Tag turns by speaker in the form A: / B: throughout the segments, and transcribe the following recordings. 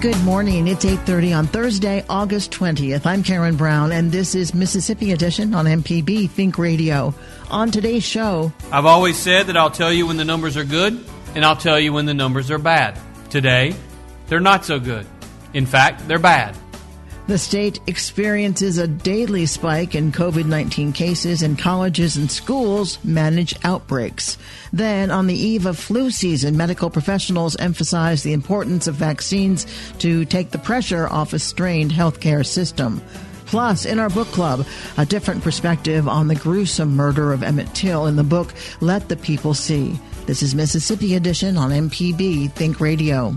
A: Good morning. It's 8:30 on Thursday, August 20th. I'm Karen Brown and this is Mississippi Edition on MPB Think Radio. On today's show,
B: I've always said that I'll tell you when the numbers are good and I'll tell you when the numbers are bad. Today, they're not so good. In fact, they're bad.
A: The state experiences a daily spike in COVID 19 cases, and colleges and schools manage outbreaks. Then, on the eve of flu season, medical professionals emphasize the importance of vaccines to take the pressure off a strained healthcare system. Plus, in our book club, a different perspective on the gruesome murder of Emmett Till in the book Let the People See. This is Mississippi Edition on MPB Think Radio.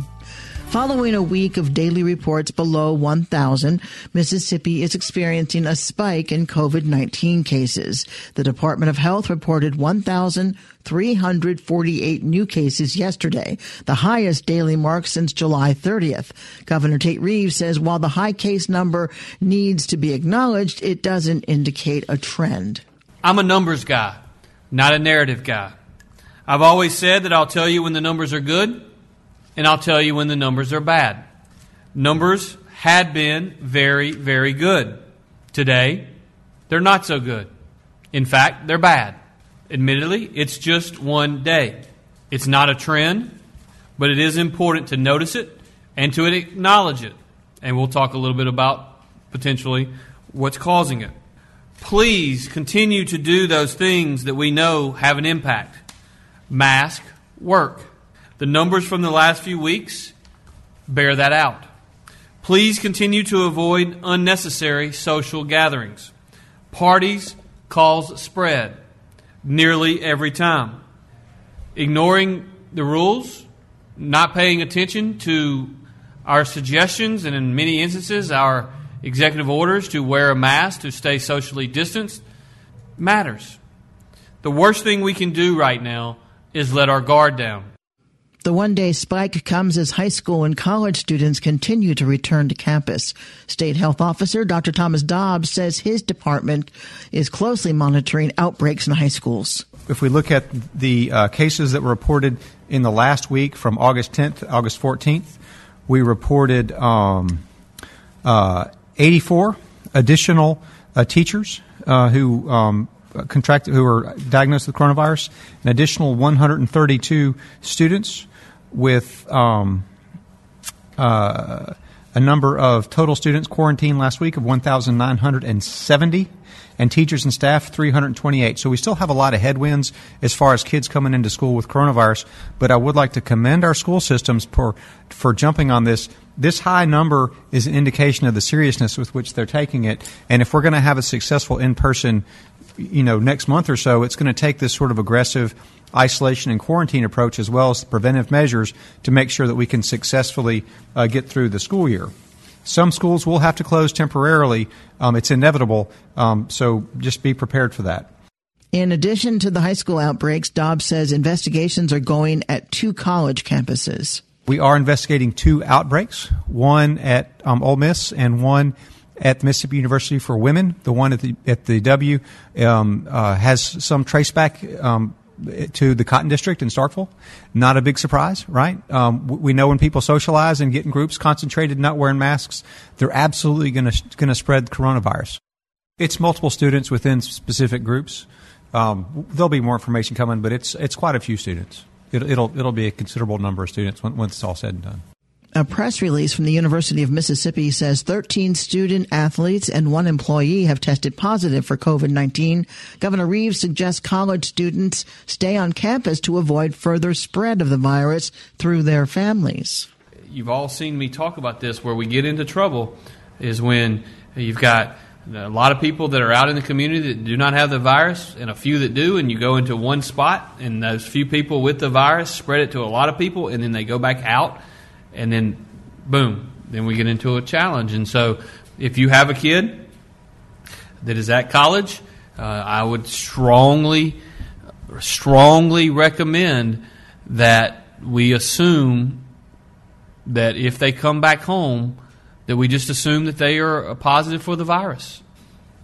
A: Following a week of daily reports below 1,000, Mississippi is experiencing a spike in COVID-19 cases. The Department of Health reported 1,348 new cases yesterday, the highest daily mark since July 30th. Governor Tate Reeves says while the high case number needs to be acknowledged, it doesn't indicate a trend.
B: I'm a numbers guy, not a narrative guy. I've always said that I'll tell you when the numbers are good and I'll tell you when the numbers are bad. Numbers had been very, very good. Today, they're not so good. In fact, they're bad. Admittedly, it's just one day. It's not a trend, but it is important to notice it and to acknowledge it. And we'll talk a little bit about potentially what's causing it. Please continue to do those things that we know have an impact. Mask work. The numbers from the last few weeks bear that out. Please continue to avoid unnecessary social gatherings. Parties cause spread nearly every time. Ignoring the rules, not paying attention to our suggestions, and in many instances, our executive orders to wear a mask to stay socially distanced matters. The worst thing we can do right now is let our guard down.
A: The one day spike comes as high school and college students continue to return to campus. State Health Officer Dr. Thomas Dobbs says his department is closely monitoring outbreaks in high schools.
C: If we look at the uh, cases that were reported in the last week from August 10th to August 14th, we reported um, uh, 84 additional uh, teachers uh, who um, contracted, who were diagnosed with coronavirus, an additional 132 students with um, uh, a number of total students quarantined last week of 1,970 and teachers and staff 328. So we still have a lot of headwinds as far as kids coming into school with coronavirus, but I would like to commend our school systems for for jumping on this. This high number is an indication of the seriousness with which they're taking it, and if we're going to have a successful in-person you know next month or so, it's going to take this sort of aggressive isolation and quarantine approach as well as preventive measures to make sure that we can successfully uh, get through the school year. Some schools will have to close temporarily. Um, it's inevitable. Um, so just be prepared for that.
A: In addition to the high school outbreaks, Dobbs says investigations are going at two college campuses.
C: We are investigating two outbreaks, one at um, Ole Miss and one at Mississippi University for Women. The one at the at the W um, uh, has some traceback um, to the Cotton District in Starkville. Not a big surprise, right? Um, we know when people socialize and get in groups concentrated, not wearing masks, they're absolutely going to going to spread coronavirus. It's multiple students within specific groups. Um, there'll be more information coming, but it's it's quite a few students. It, it'll it'll be a considerable number of students when, when it's all said and done.
A: A press release from the University of Mississippi says 13 student athletes and one employee have tested positive for COVID 19. Governor Reeves suggests college students stay on campus to avoid further spread of the virus through their families.
B: You've all seen me talk about this where we get into trouble is when you've got a lot of people that are out in the community that do not have the virus and a few that do, and you go into one spot, and those few people with the virus spread it to a lot of people, and then they go back out and then boom, then we get into a challenge. And so, if you have a kid that is at college, uh, I would strongly, strongly recommend that we assume that if they come back home, that we just assume that they are positive for the virus.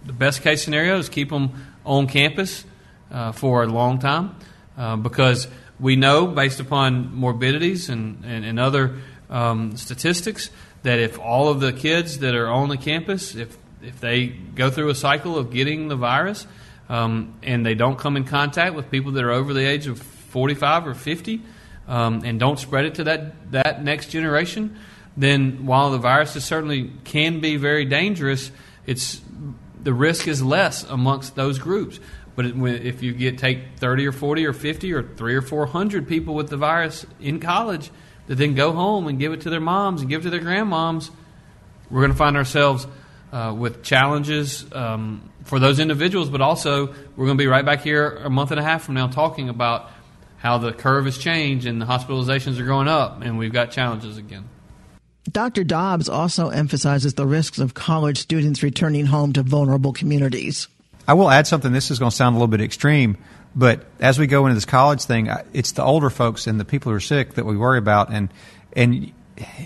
B: The best case scenario is keep them on campus uh, for a long time uh, because we know, based upon morbidities and, and, and other um, statistics that if all of the kids that are on the campus, if if they go through a cycle of getting the virus um, and they don't come in contact with people that are over the age of 45 or 50 um, and don't spread it to that, that next generation, then while the virus certainly can be very dangerous, it's the risk is less amongst those groups. But if you get take 30 or 40 or 50 or three or 400 people with the virus in college, that then go home and give it to their moms and give it to their grandmoms, we're going to find ourselves uh, with challenges um, for those individuals, but also we're going to be right back here a month and a half from now talking about how the curve has changed and the hospitalizations are going up, and we've got challenges again.
A: Dr. Dobbs also emphasizes the risks of college students returning home to vulnerable communities.
C: I will add something. This is going to sound a little bit extreme, but as we go into this college thing, it's the older folks and the people who are sick that we worry about. And and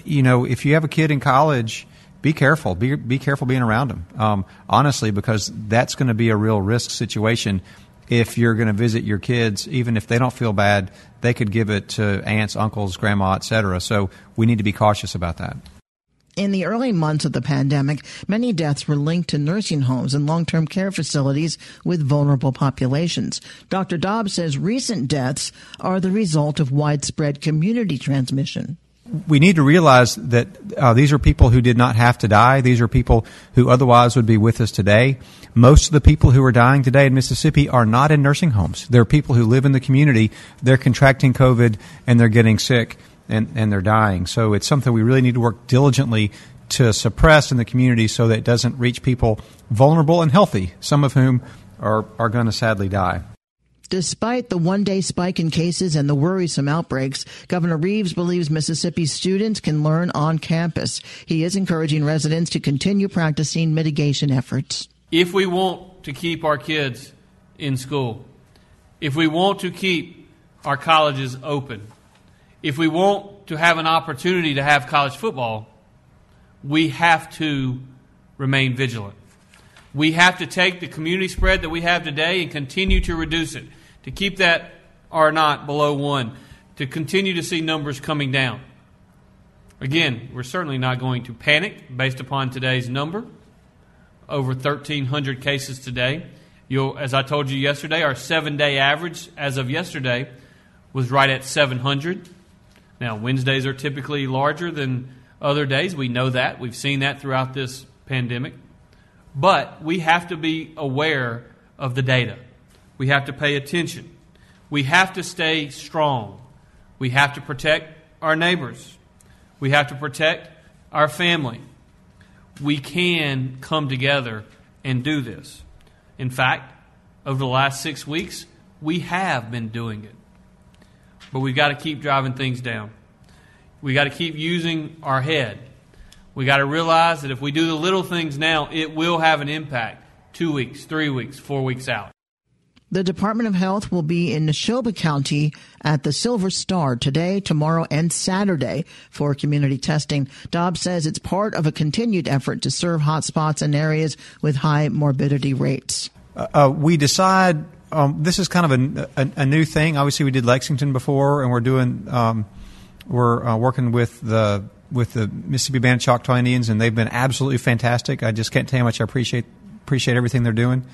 C: you know, if you have a kid in college, be careful. Be be careful being around them. Um, honestly, because that's going to be a real risk situation. If you're going to visit your kids, even if they don't feel bad, they could give it to aunts, uncles, grandma, etc. So we need to be cautious about that.
A: In the early months of the pandemic, many deaths were linked to nursing homes and long-term care facilities with vulnerable populations. Dr. Dobbs says recent deaths are the result of widespread community transmission.
C: We need to realize that uh, these are people who did not have to die. These are people who otherwise would be with us today. Most of the people who are dying today in Mississippi are not in nursing homes. They're people who live in the community. They're contracting COVID and they're getting sick and, and they're dying. So it's something we really need to work diligently to suppress in the community so that it doesn't reach people vulnerable and healthy, some of whom are, are going to sadly die.
A: Despite the one day spike in cases and the worrisome outbreaks, Governor Reeves believes Mississippi students can learn on campus. He is encouraging residents to continue practicing mitigation efforts.
B: If we want to keep our kids in school, if we want to keep our colleges open, if we want to have an opportunity to have college football, we have to remain vigilant. We have to take the community spread that we have today and continue to reduce it, to keep that R naught below one, to continue to see numbers coming down. Again, we're certainly not going to panic based upon today's number. Over 1,300 cases today. You'll, as I told you yesterday, our seven day average as of yesterday was right at 700. Now, Wednesdays are typically larger than other days. We know that. We've seen that throughout this pandemic. But we have to be aware of the data. We have to pay attention. We have to stay strong. We have to protect our neighbors. We have to protect our family. We can come together and do this. In fact, over the last six weeks, we have been doing it but we've got to keep driving things down. We've got to keep using our head. We've got to realize that if we do the little things now, it will have an impact two weeks, three weeks, four weeks out.
A: The Department of Health will be in Neshoba County at the Silver Star today, tomorrow, and Saturday for community testing. Dobbs says it's part of a continued effort to serve hotspots in areas with high morbidity rates.
C: Uh, uh, we decide um, this is kind of a, a, a, new thing. Obviously, we did Lexington before, and we're doing um, we're uh, working with the with the Mississippi Band of Choctaw Indians, and they've been absolutely fantastic. I just can't tell you how much I appreciate appreciate everything they're doing.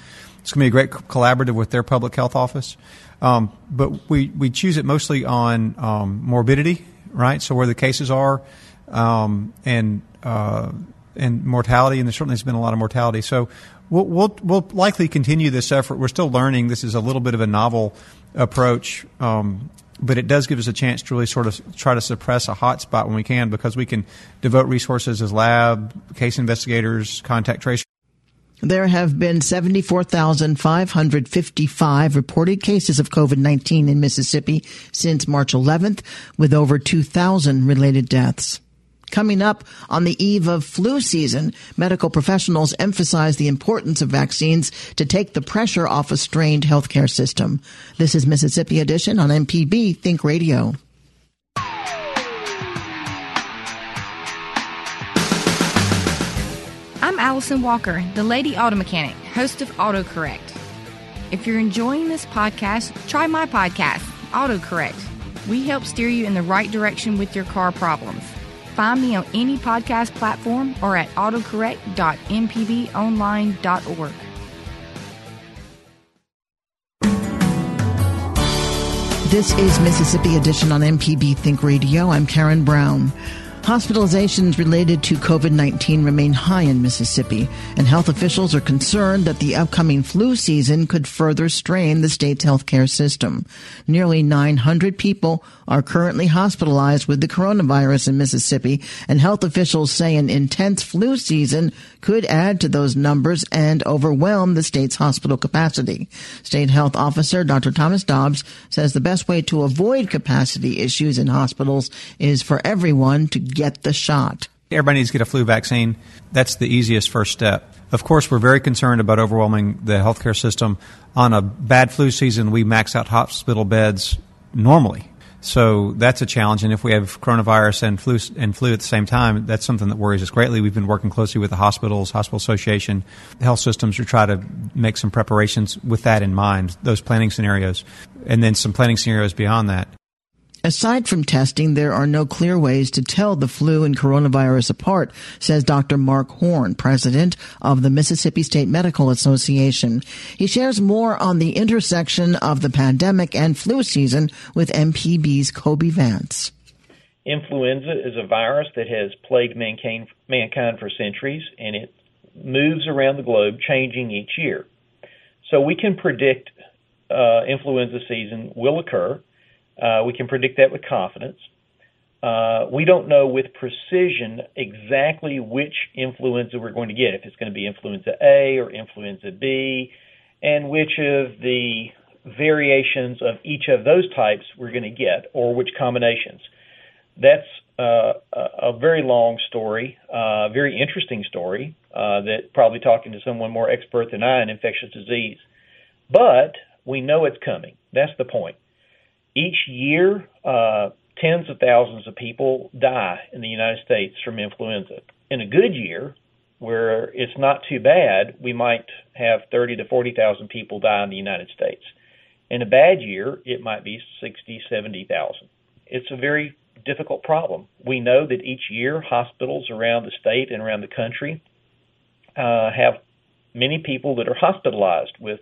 C: It's going to be a great collaborative with their public health office. Um, but we, we choose it mostly on um, morbidity, right? So where the cases are, um, and uh, and mortality, and there certainly has been a lot of mortality. So we'll, we'll, we'll likely continue this effort. We're still learning. This is a little bit of a novel approach, um, but it does give us a chance to really sort of try to suppress a hot spot when we can because we can devote resources as lab, case investigators, contact tracers.
A: There have been 74,555 reported cases of COVID-19 in Mississippi since March 11th, with over 2,000 related deaths. Coming up on the eve of flu season, medical professionals emphasize the importance of vaccines to take the pressure off a strained healthcare system. This is Mississippi Edition on MPB Think Radio.
D: I'm Allison Walker, the Lady Auto Mechanic, host of AutoCorrect. If you're enjoying this podcast, try my podcast, AutoCorrect. We help steer you in the right direction with your car problems. Find me on any podcast platform or at autocorrect.mpbonline.org.
A: This is Mississippi Edition on MPB Think Radio. I'm Karen Brown. Hospitalizations related to COVID 19 remain high in Mississippi, and health officials are concerned that the upcoming flu season could further strain the state's healthcare system. Nearly 900 people are currently hospitalized with the coronavirus in Mississippi, and health officials say an intense flu season could add to those numbers and overwhelm the state's hospital capacity. State Health Officer Dr. Thomas Dobbs says the best way to avoid capacity issues in hospitals is for everyone to get the shot.
C: Everybody needs to get a flu vaccine. That's the easiest first step. Of course, we're very concerned about overwhelming the healthcare system. On a bad flu season, we max out hospital beds normally. So that's a challenge. And if we have coronavirus and flu and flu at the same time, that's something that worries us greatly. We've been working closely with the hospitals, hospital association, health systems to try to make some preparations with that in mind, those planning scenarios, and then some planning scenarios beyond that.
A: Aside from testing, there are no clear ways to tell the flu and coronavirus apart, says Dr. Mark Horne, president of the Mississippi State Medical Association. He shares more on the intersection of the pandemic and flu season with MPB's Kobee Vance.
E: Influenza is a virus that has plagued mankind, mankind for centuries, and it moves around the globe, changing each year. So we can predict uh, influenza season will occur uh, we can predict that with confidence. Uh, we don't know with precision exactly which influenza we're going to get, if it's going to be influenza A or influenza B, and which of the variations of each of those types we're going to get, or which combinations. That's uh, a very long story, uh, very interesting story, uh, that probably talking to someone more expert than I in infectious disease. But we know it's coming. That's the point. Each year, uh, tens of thousands of people die in the United States from influenza. In a good year, where it's not too bad, we might have 30 to 40,000 people die in the United States. In a bad year, it might be 60, 70,000. It's a very difficult problem. We know that each year hospitals around the state and around the country uh, have many people that are hospitalized with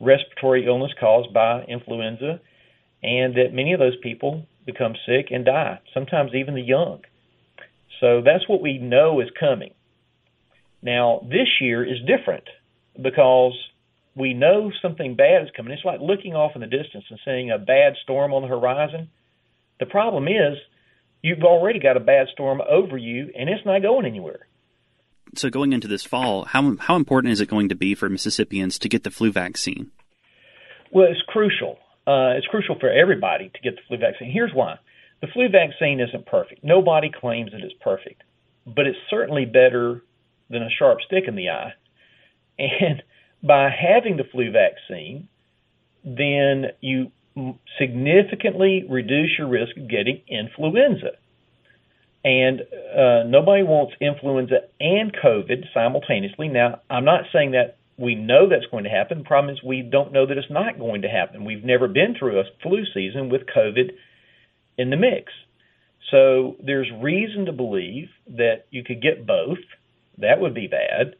E: respiratory illness caused by influenza and that many of those people become sick and die, sometimes even the young. So that's what we know is coming. Now, this year is different because we know something bad is coming. It's like looking off in the distance and seeing a bad storm on the horizon. The problem is you've already got a bad storm over you and it's not going anywhere.
F: So going into this fall, how how important is it going to be for Mississippians to get the flu vaccine?
E: Well, it's crucial uh, it's crucial for everybody to get the flu vaccine. Here's why the flu vaccine isn't perfect. Nobody claims that it's perfect, but it's certainly better than a sharp stick in the eye. And by having the flu vaccine, then you significantly reduce your risk of getting influenza. And uh, nobody wants influenza and COVID simultaneously. Now, I'm not saying that we know that's going to happen. The problem is we don't know that it's not going to happen. We've never been through a flu season with COVID in the mix. So there's reason to believe that you could get both. That would be bad.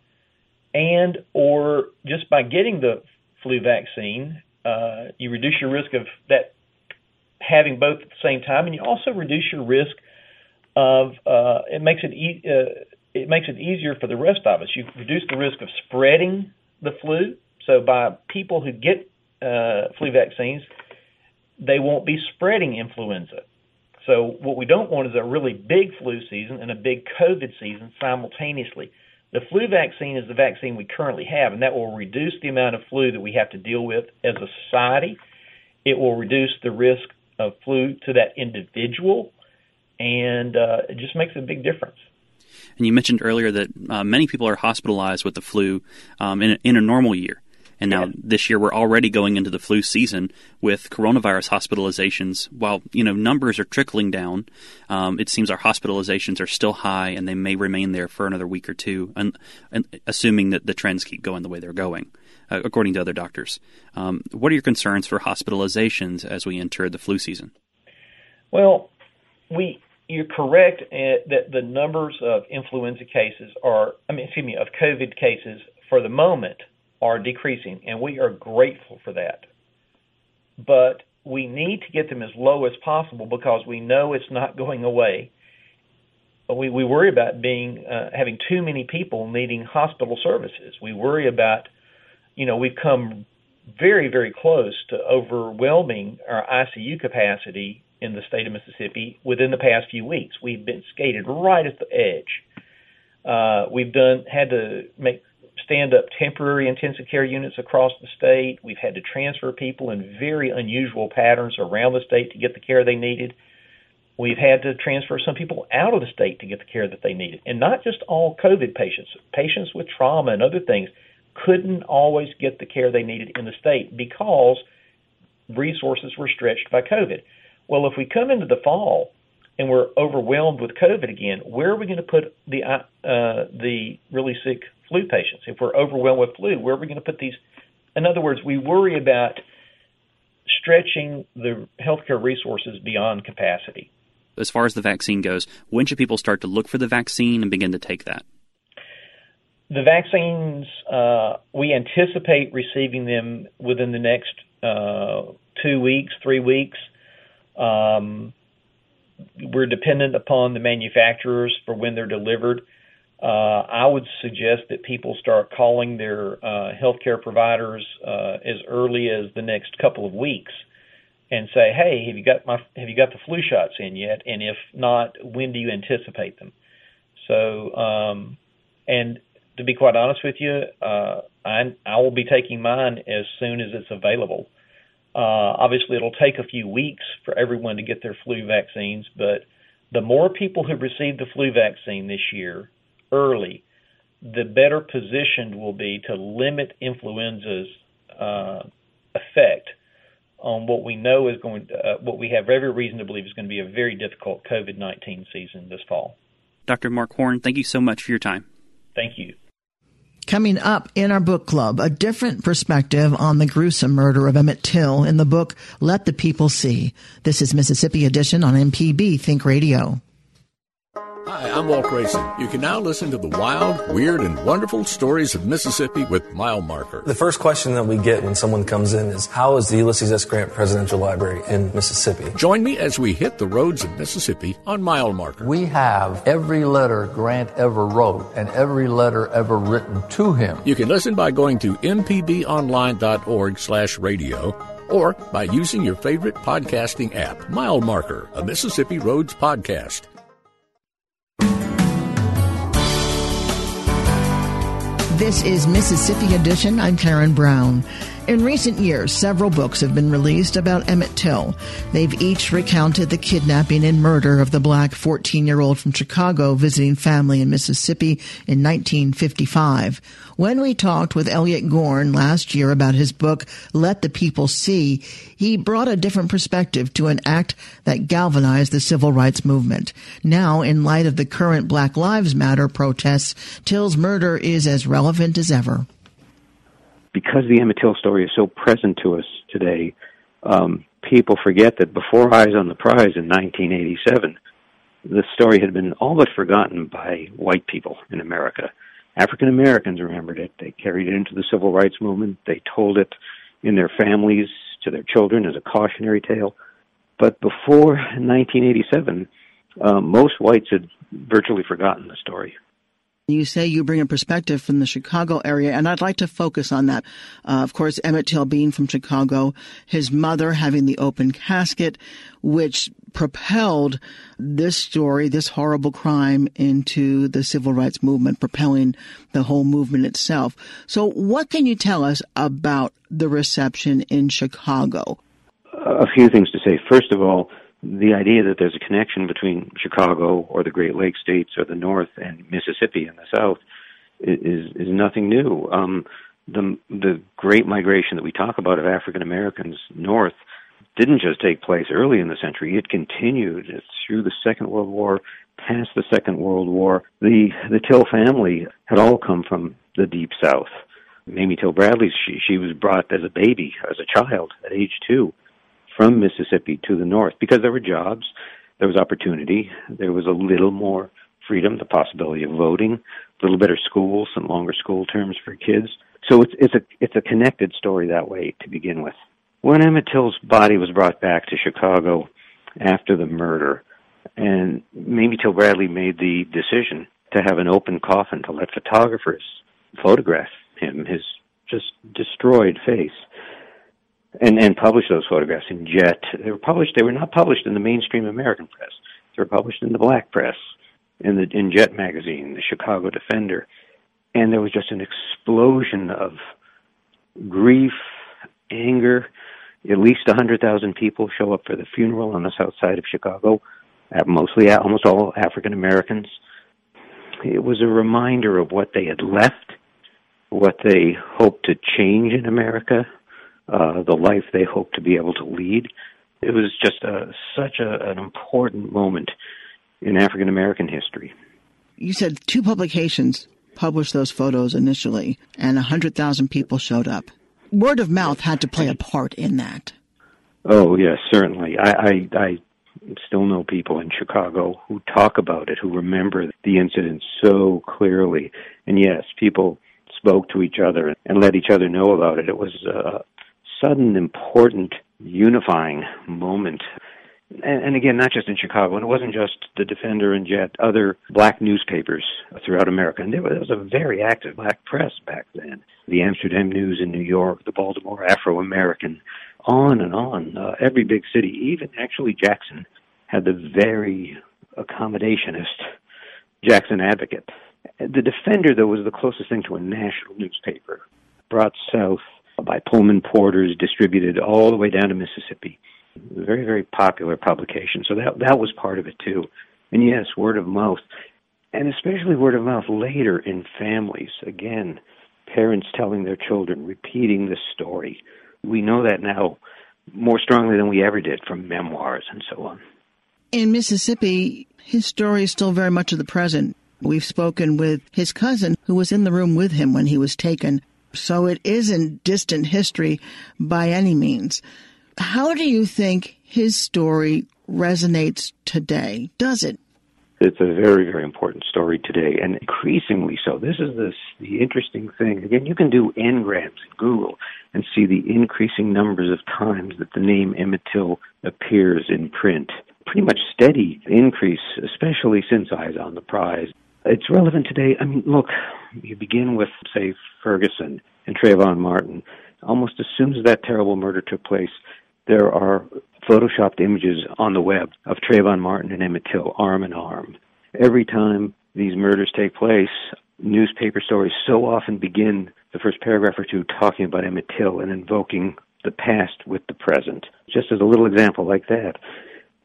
E: And or just by getting the flu vaccine, uh, you reduce your risk of that having both at the same time, and you also reduce your risk of uh, it makes it e- uh, it makes it easier for the rest of us. You reduce the risk of spreading the flu. So by people who get uh, flu vaccines, they won't be spreading influenza. So what we don't want is a really big flu season and a big COVID season simultaneously. The flu vaccine is the vaccine we currently have, and that will reduce the amount of flu that we have to deal with as a society. It will reduce the risk of flu to that individual, and uh, it just makes a big difference.
F: And you mentioned earlier that uh, many people are hospitalized with the flu um, in, a, in a normal year. And now yeah. this year we're already going into the flu season with coronavirus hospitalizations. While you know numbers are trickling down, um, it seems our hospitalizations are still high, and they may remain there for another week or two, and, and assuming that the trends keep going the way they're going, uh, according to other doctors. Um, what are your concerns for hospitalizations as we enter the flu season?
E: Well, we you're correct uh, that the numbers of influenza cases are, I mean, excuse me, of COVID cases for the moment are decreasing, and we are grateful for that. But we need to get them as low as possible because we know it's not going away. We we worry about being uh, having too many people needing hospital services. We worry about, you know, we've come very very close to overwhelming our ICU capacity in the state of Mississippi within the past few weeks. We've been skated right at the edge. Uh, we've done had to make stand up temporary intensive care units across the state. We've had to transfer people in very unusual patterns around the state to get the care they needed. We've had to transfer some people out of the state to get the care that they needed. And not just all COVID patients, patients with trauma and other things couldn't always get the care they needed in the state because resources were stretched by COVID. Well, if we come into the fall and we're overwhelmed with COVID again, where are we going to put the uh, the really sick flu patients? If we're overwhelmed with flu, where are we going to put these? In other words, we worry about stretching the healthcare resources beyond capacity.
F: As far as the vaccine goes, when should people start to look for the vaccine and begin to take that?
E: The vaccines, uh, we anticipate receiving them within the next uh, two weeks, three weeks. Um, we're dependent upon the manufacturers for when they're delivered. Uh, I would suggest that people start calling their uh, healthcare providers uh, as early as the next couple of weeks and say, "Hey, have you got my have you got the flu shots in yet? And if not, when do you anticipate them?" So, um, and to be quite honest with you, uh, I I will be taking mine as soon as it's available. Uh, obviously, it'll take a few weeks for everyone to get their flu vaccines, but the more people who receive the flu vaccine this year early, the better positioned we'll be to limit influenza's uh, effect on what we know is going to, uh, what we have every reason to believe is going to be a very difficult COVID 19 season this fall.
F: Dr. Mark Horne, thank you so much for your time.
E: Thank you.
A: Coming up in our book club, a different perspective on the gruesome murder of Emmett Till in the book Let the People See. This is Mississippi Edition on MPB Think Radio.
G: Hi, I'm Walt Grayson. You can now listen to the wild, weird, and wonderful stories of Mississippi with Mile Marker.
H: The first question that we get when someone comes in is How is the Ulysses S. Grant Presidential Library in Mississippi?
G: Join me as we hit the roads of Mississippi on Mile Marker.
I: We have every letter Grant ever wrote and every letter ever written to him.
G: You can listen by going to mpbonline.org slash radio or by using your favorite podcasting app, Mile Marker, a Mississippi Roads podcast.
A: This is Mississippi Edition. I'm Karen Brown. In recent years, several books have been released about Emmett Till. They've each recounted the kidnapping and murder of the black 14 year old from Chicago visiting family in Mississippi in 1955. When we talked with Elliott Gorn last year about his book, Let the People See, he brought a different perspective to an act that galvanized the civil rights movement. Now, in light of the current Black Lives Matter protests, Till's murder is as relevant as ever
J: because the Emmett Till story is so present to us today, um, people forget that before Eyes on the Prize in 1987, the story had been all but forgotten by white people in America. African Americans remembered it. They carried it into the civil rights movement. They told it in their families to their children as a cautionary tale. But before 1987, uh, most whites had virtually forgotten the story.
A: You say you bring a perspective from the Chicago area, and I'd like to focus on that. Uh, of course, Emmett Till being from Chicago, his mother having the open casket, which propelled this story, this horrible crime into the civil rights movement, propelling the whole movement itself. So what can you tell us about the reception in Chicago?
J: A few things to say. First of all, the idea that there's a connection between Chicago or the Great Lakes states or the North and Mississippi in the South is is nothing new. Um, the the great migration that we talk about of African Americans north didn't just take place early in the century; it continued through the Second World War, past the Second World War. The the Till family had all come from the Deep South. Mamie Till Bradley, she she was brought as a baby, as a child, at age two from Mississippi to the north because there were jobs, there was opportunity, there was a little more freedom, the possibility of voting, a little better schools, some longer school terms for kids. So it's it's a it's a connected story that way to begin with. When Emmett Till's body was brought back to Chicago after the murder, and Mamie Till Bradley made the decision to have an open coffin to let photographers photograph him, his just destroyed face and and published those photographs in Jet. They were published. They were not published in the mainstream American press. They were published in the black press, in the in Jet magazine, the Chicago Defender, and there was just an explosion of grief, anger. At least a hundred thousand people show up for the funeral on the south side of Chicago, mostly almost all African Americans. It was a reminder of what they had left, what they hoped to change in America, uh, the life they hope to be able to lead. It was just a, such a, an important moment in African American history.
A: You said two publications published those photos initially, and 100,000 people showed up. Word of mouth had to play a part in that.
J: Oh, yes, certainly. I, I, I still know people in Chicago who talk about it, who remember the incident so clearly. And yes, people spoke to each other and let each other know about it. It was uh, sudden, important, unifying moment. And, and again, not just in Chicago, and it wasn't just the Defender and Jet, other black newspapers throughout America. And there was, a very active black press back then. The Amsterdam News in New York, the Baltimore Afro American, on and on. Uh, every big city, even actually Jackson, had the very accommodationist Jackson Advocate. The Defender, though, was the closest thing to a national newspaper. Brought south by Pullman Porters, distributed all the way down to Mississippi. Very, very popular publication. So that that was part of it too. And yes, word of mouth, and especially word of mouth later in families. Again, parents telling their children, repeating the story. We know that now more strongly than we ever did from memoirs and so on.
A: In Mississippi, his story is still very much of the present. We've spoken with his cousin who was in the room with him when he was taken. So it isn't distant history by any means. How do you think his story resonates today? Does it?
J: It's a very, very important story today, and increasingly so. This is the interesting thing. Again, you can do n-grams in Google and see the increasing numbers of times that the name Emmett Till appears in print. Pretty much steady increase, especially since Eyes on the Prize. It's relevant today. I mean, look, you begin with, say, Ferguson and Trayvon Martin. Almost as soon as that terrible murder took place, there are photoshopped images on the web of Trayvon Martin and Emmett Till arm in arm. Every time these murders take place, newspaper stories so often begin the first paragraph or two talking about Emmett Till and invoking the past with the present. Just as a little example like that,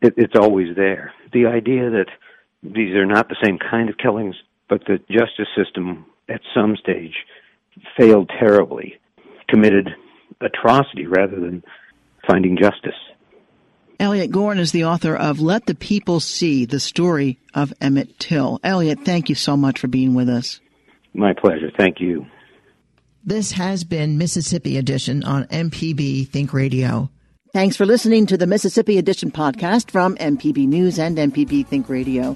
J: it, it's always there. The idea that these are not the same kind of killings, but the justice system at some stage failed terribly, committed atrocity rather than finding justice.
A: Elliott Gorn is the author of Let the People See, the story of Emmett Till. Elliott, thank you so much for being with us.
J: My pleasure. Thank you.
A: This has been Mississippi Edition on MPB Think Radio. Thanks for listening to the Mississippi Edition podcast from MPB News and MPB Think Radio.